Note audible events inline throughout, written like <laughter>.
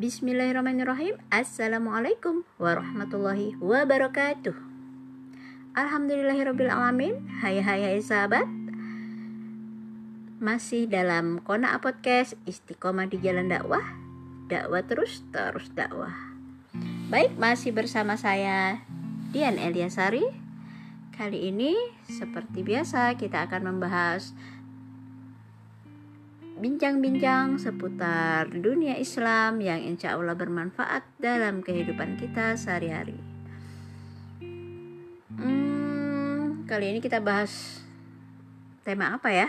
Bismillahirrahmanirrahim. Assalamualaikum warahmatullahi wabarakatuh. Alhamdulillahirrabbilalamin Hai hai hai sahabat. Masih dalam Kona Podcast Istiqomah di Jalan Dakwah. Dakwah terus, terus dakwah. Baik, masih bersama saya Dian Eliasari. Kali ini seperti biasa kita akan membahas bincang-bincang seputar dunia Islam yang insya Allah bermanfaat dalam kehidupan kita sehari-hari. Hmm, kali ini kita bahas tema apa ya?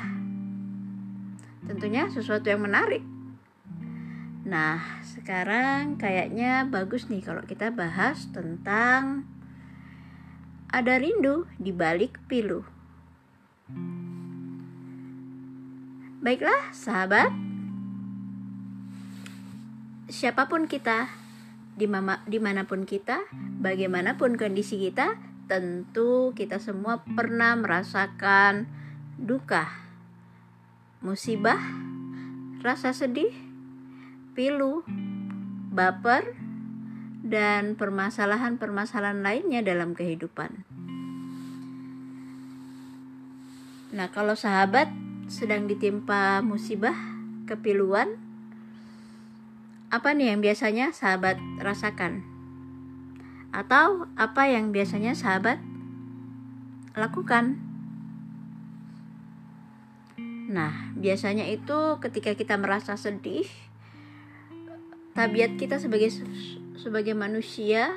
Tentunya sesuatu yang menarik. Nah, sekarang kayaknya bagus nih kalau kita bahas tentang ada rindu di balik pilu. Baiklah, sahabat, siapa pun kita, di mana pun kita, bagaimanapun kondisi kita, tentu kita semua pernah merasakan duka, musibah, rasa sedih, pilu, baper, dan permasalahan-permasalahan lainnya dalam kehidupan. Nah, kalau sahabat sedang ditimpa musibah, kepiluan, apa nih yang biasanya sahabat rasakan? Atau apa yang biasanya sahabat lakukan? Nah, biasanya itu ketika kita merasa sedih, tabiat kita sebagai sebagai manusia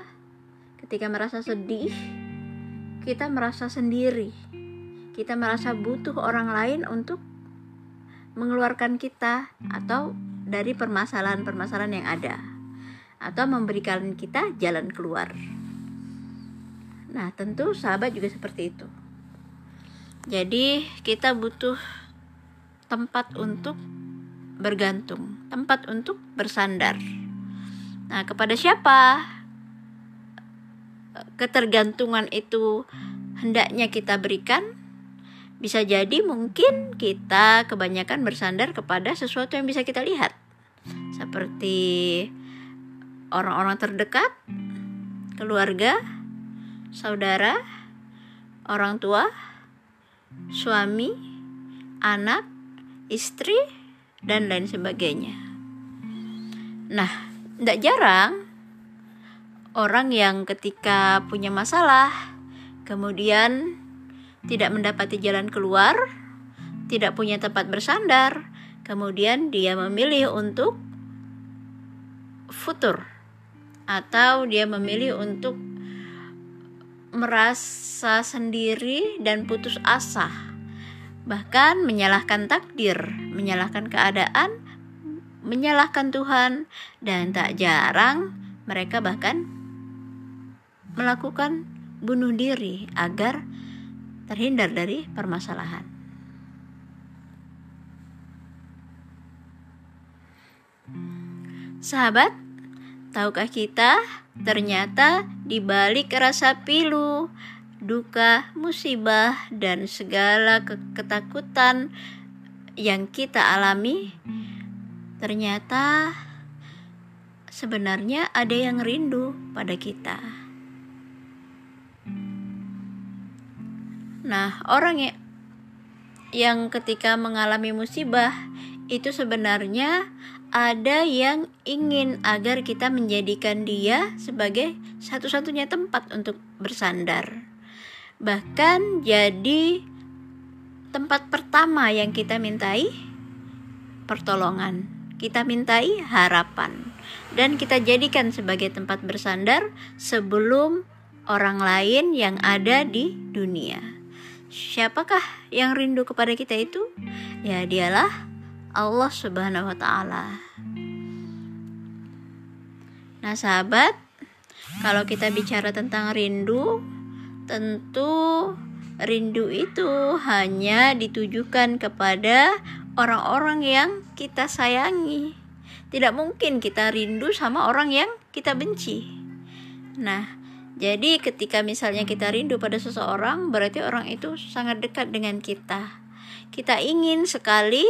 ketika merasa sedih, kita merasa sendiri kita merasa butuh orang lain untuk mengeluarkan kita atau dari permasalahan-permasalahan yang ada atau memberikan kita jalan keluar. Nah, tentu sahabat juga seperti itu. Jadi, kita butuh tempat untuk bergantung, tempat untuk bersandar. Nah, kepada siapa ketergantungan itu hendaknya kita berikan? Bisa jadi mungkin kita kebanyakan bersandar kepada sesuatu yang bisa kita lihat. Seperti orang-orang terdekat, keluarga, saudara, orang tua, suami, anak, istri, dan lain sebagainya. Nah, tidak jarang orang yang ketika punya masalah, kemudian tidak mendapati jalan keluar, tidak punya tempat bersandar, kemudian dia memilih untuk futur. Atau dia memilih untuk merasa sendiri dan putus asa, bahkan menyalahkan takdir, menyalahkan keadaan, menyalahkan Tuhan, dan tak jarang mereka bahkan melakukan bunuh diri agar terhindar dari permasalahan. Sahabat, tahukah kita ternyata di balik rasa pilu, duka, musibah, dan segala ke ketakutan yang kita alami, ternyata sebenarnya ada yang rindu pada kita. Nah, orang yang yang ketika mengalami musibah itu sebenarnya ada yang ingin agar kita menjadikan dia sebagai satu-satunya tempat untuk bersandar. Bahkan jadi tempat pertama yang kita mintai pertolongan. Kita mintai harapan dan kita jadikan sebagai tempat bersandar sebelum orang lain yang ada di dunia. Siapakah yang rindu kepada kita itu? Ya, dialah Allah Subhanahu wa taala. Nah, sahabat, kalau kita bicara tentang rindu, tentu rindu itu hanya ditujukan kepada orang-orang yang kita sayangi. Tidak mungkin kita rindu sama orang yang kita benci. Nah, jadi ketika misalnya kita rindu pada seseorang, berarti orang itu sangat dekat dengan kita. Kita ingin sekali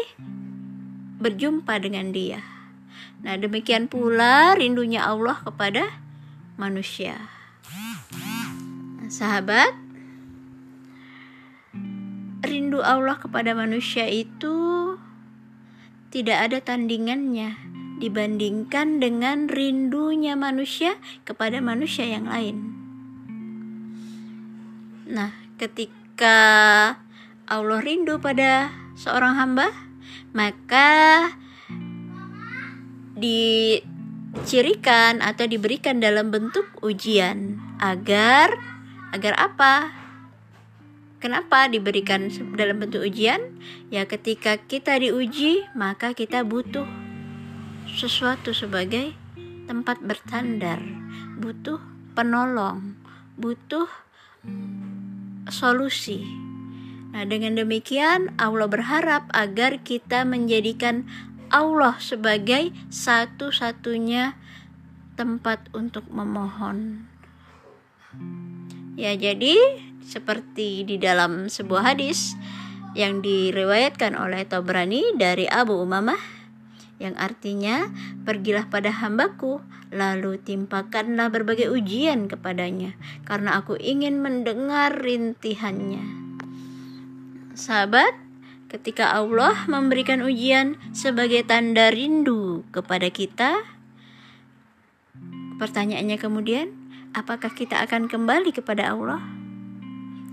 berjumpa dengan dia. Nah, demikian pula rindunya Allah kepada manusia. Nah, sahabat, rindu Allah kepada manusia itu tidak ada tandingannya dibandingkan dengan rindunya manusia kepada manusia yang lain. Nah, ketika Allah rindu pada seorang hamba, maka dicirikan atau diberikan dalam bentuk ujian agar agar apa? Kenapa diberikan dalam bentuk ujian? Ya ketika kita diuji, maka kita butuh sesuatu sebagai tempat bersandar, butuh penolong, butuh solusi. Nah, dengan demikian Allah berharap agar kita menjadikan Allah sebagai satu-satunya tempat untuk memohon. Ya, jadi seperti di dalam sebuah hadis yang diriwayatkan oleh Tobrani dari Abu Umamah yang artinya pergilah pada hambaku lalu timpakanlah berbagai ujian kepadanya karena aku ingin mendengar rintihannya sahabat ketika Allah memberikan ujian sebagai tanda rindu kepada kita, pertanyaannya kemudian, apakah kita akan kembali kepada Allah?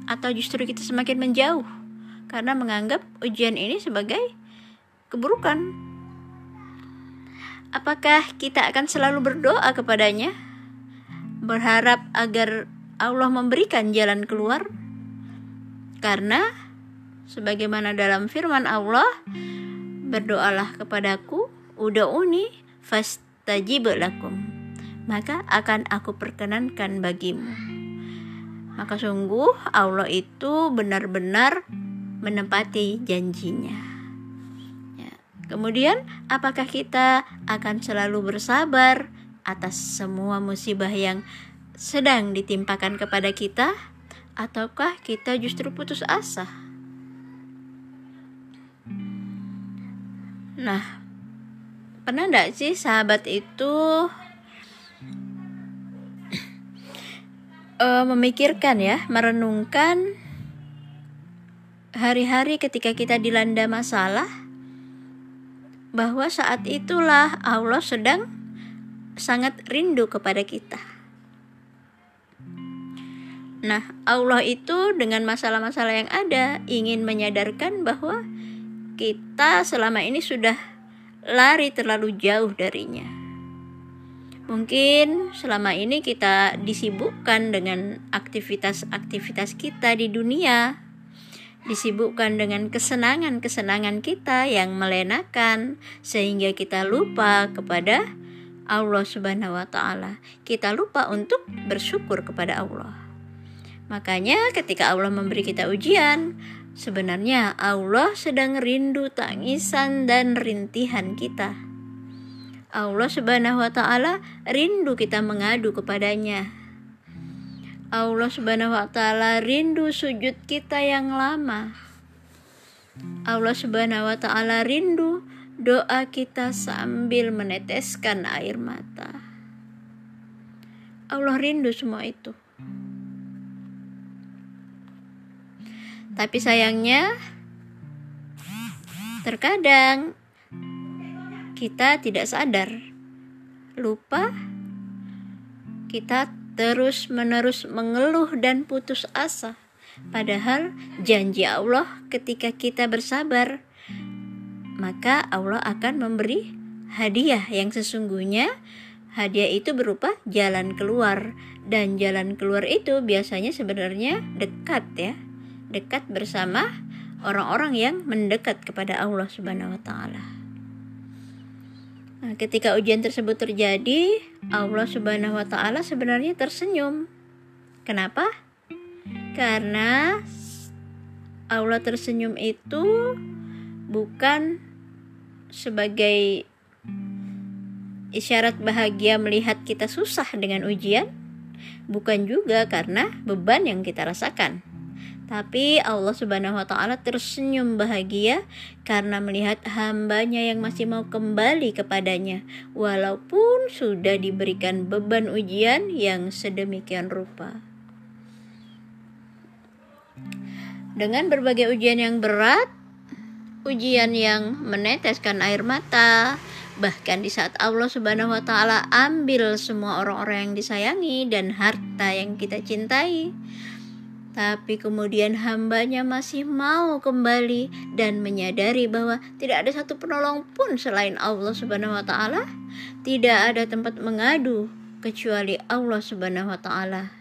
Atau justru kita semakin menjauh karena menganggap ujian ini sebagai keburukan? Apakah kita akan selalu berdoa kepadanya, berharap agar Allah memberikan jalan keluar? Karena sebagaimana dalam firman Allah berdoalah kepadaku uda'uni fastajib lakum maka akan aku perkenankan bagimu maka sungguh Allah itu benar-benar menepati janjinya ya. Kemudian apakah kita akan selalu bersabar atas semua musibah yang sedang ditimpakan kepada kita? Ataukah kita justru putus asa? Nah, pernah enggak sih sahabat itu uh, <clears throat> memikirkan ya, merenungkan hari-hari ketika kita dilanda masalah bahwa saat itulah Allah sedang sangat rindu kepada kita. Nah, Allah itu dengan masalah-masalah yang ada ingin menyadarkan bahwa kita selama ini sudah lari terlalu jauh darinya. Mungkin selama ini kita disibukkan dengan aktivitas-aktivitas kita di dunia, disibukkan dengan kesenangan-kesenangan kita yang melenakan, sehingga kita lupa kepada Allah Subhanahu wa Ta'ala. Kita lupa untuk bersyukur kepada Allah. Makanya, ketika Allah memberi kita ujian, Sebenarnya Allah sedang rindu tangisan dan rintihan kita. Allah Subhanahu wa taala rindu kita mengadu kepadanya. Allah Subhanahu wa taala rindu sujud kita yang lama. Allah Subhanahu wa taala rindu doa kita sambil meneteskan air mata. Allah rindu semua itu. Tapi sayangnya terkadang kita tidak sadar, lupa kita terus-menerus mengeluh dan putus asa. Padahal janji Allah ketika kita bersabar, maka Allah akan memberi hadiah yang sesungguhnya hadiah itu berupa jalan keluar dan jalan keluar itu biasanya sebenarnya dekat ya dekat bersama orang-orang yang mendekat kepada Allah Subhanahu wa taala. Nah, ketika ujian tersebut terjadi, Allah Subhanahu wa taala sebenarnya tersenyum. Kenapa? Karena Allah tersenyum itu bukan sebagai isyarat bahagia melihat kita susah dengan ujian, bukan juga karena beban yang kita rasakan Tapi Allah Subhanahu wa taala tersenyum bahagia karena melihat hambanya yang masih mau kembali kepadanya walaupun sudah diberikan beban ujian yang sedemikian rupa. Dengan berbagai ujian yang berat, ujian yang meneteskan air mata, bahkan di saat Allah Subhanahu wa taala ambil semua orang-orang yang disayangi dan harta yang kita cintai, tapi kemudian hambanya masih mau kembali dan menyadari bahwa tidak ada satu penolong pun selain Allah Subhanahu wa taala, tidak ada tempat mengadu kecuali Allah Subhanahu wa taala.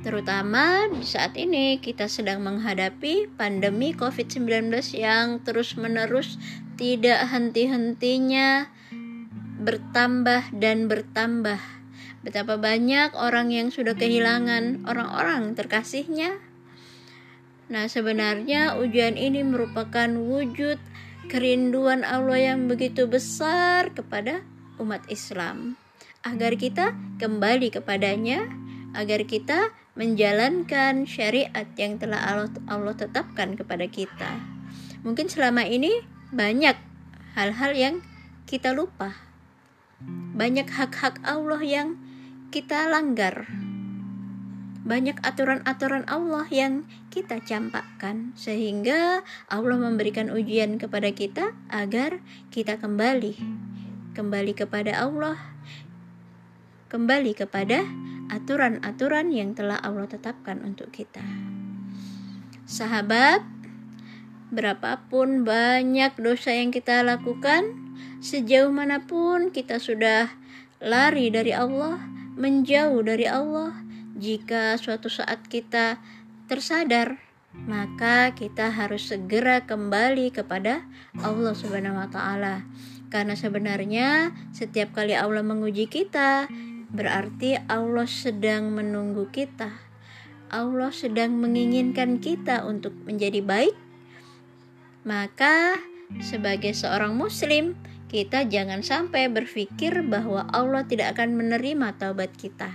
Terutama di saat ini kita sedang menghadapi pandemi COVID-19 yang terus-menerus tidak henti-hentinya bertambah dan bertambah Betapa banyak orang yang sudah kehilangan orang-orang terkasihnya. Nah, sebenarnya ujian ini merupakan wujud kerinduan Allah yang begitu besar kepada umat Islam agar kita kembali kepadanya, agar kita menjalankan syariat yang telah Allah, Allah tetapkan kepada kita. Mungkin selama ini banyak hal-hal yang kita lupa. Banyak hak-hak Allah yang kita langgar. Banyak aturan-aturan Allah yang kita campakkan sehingga Allah memberikan ujian kepada kita agar kita kembali kembali kepada Allah kembali kepada aturan-aturan yang telah Allah tetapkan untuk kita. Sahabat, berapapun banyak dosa yang kita lakukan, sejauh mana pun kita sudah lari dari Allah, menjauh dari Allah, jika suatu saat kita tersadar, maka kita harus segera kembali kepada Allah Subhanahu wa taala. Karena sebenarnya setiap kali Allah menguji kita, berarti Allah sedang menunggu kita. Allah sedang menginginkan kita untuk menjadi baik. Maka sebagai seorang muslim, kita jangan sampai berpikir bahwa Allah tidak akan menerima taubat kita.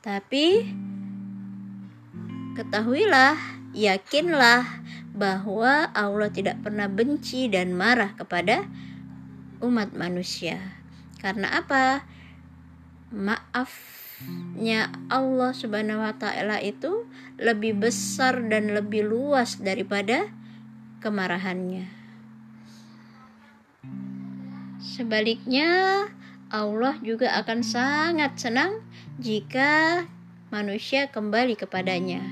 Tapi ketahuilah, yakinlah bahwa Allah tidak pernah benci dan marah kepada umat manusia. Karena apa? Maafnya Allah Subhanahu wa taala itu lebih besar dan lebih luas daripada kemarahannya. Sebaliknya, Allah juga akan sangat senang jika manusia kembali kepadanya.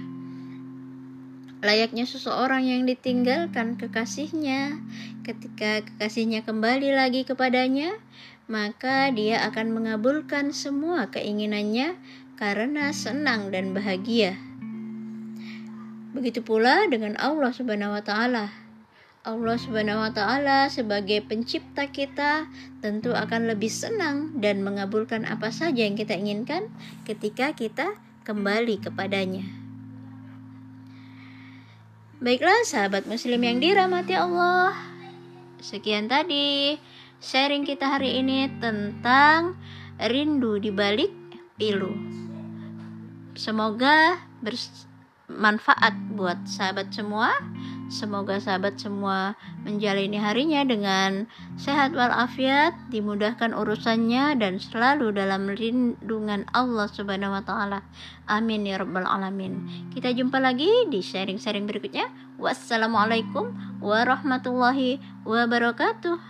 Layaknya seseorang yang ditinggalkan kekasihnya, ketika kekasihnya kembali lagi kepadanya, maka dia akan mengabulkan semua keinginannya karena senang dan bahagia. Begitu pula dengan Allah Subhanahu wa taala. Allah Subhanahu wa taala sebagai pencipta kita tentu akan lebih senang dan mengabulkan apa saja yang kita inginkan ketika kita kembali kepadanya. Baiklah sahabat muslim yang dirahmati Allah. Sekian tadi sharing kita hari ini tentang rindu di balik pilu. Semoga bermanfaat buat sahabat semua. Semoga sahabat semua menjalani harinya dengan sehat walafiat, dimudahkan urusannya dan selalu dalam lindungan Allah Subhanahu wa taala. Amin ya rabbal alamin. Kita jumpa lagi di sharing-sharing berikutnya. Wassalamualaikum warahmatullahi wabarakatuh.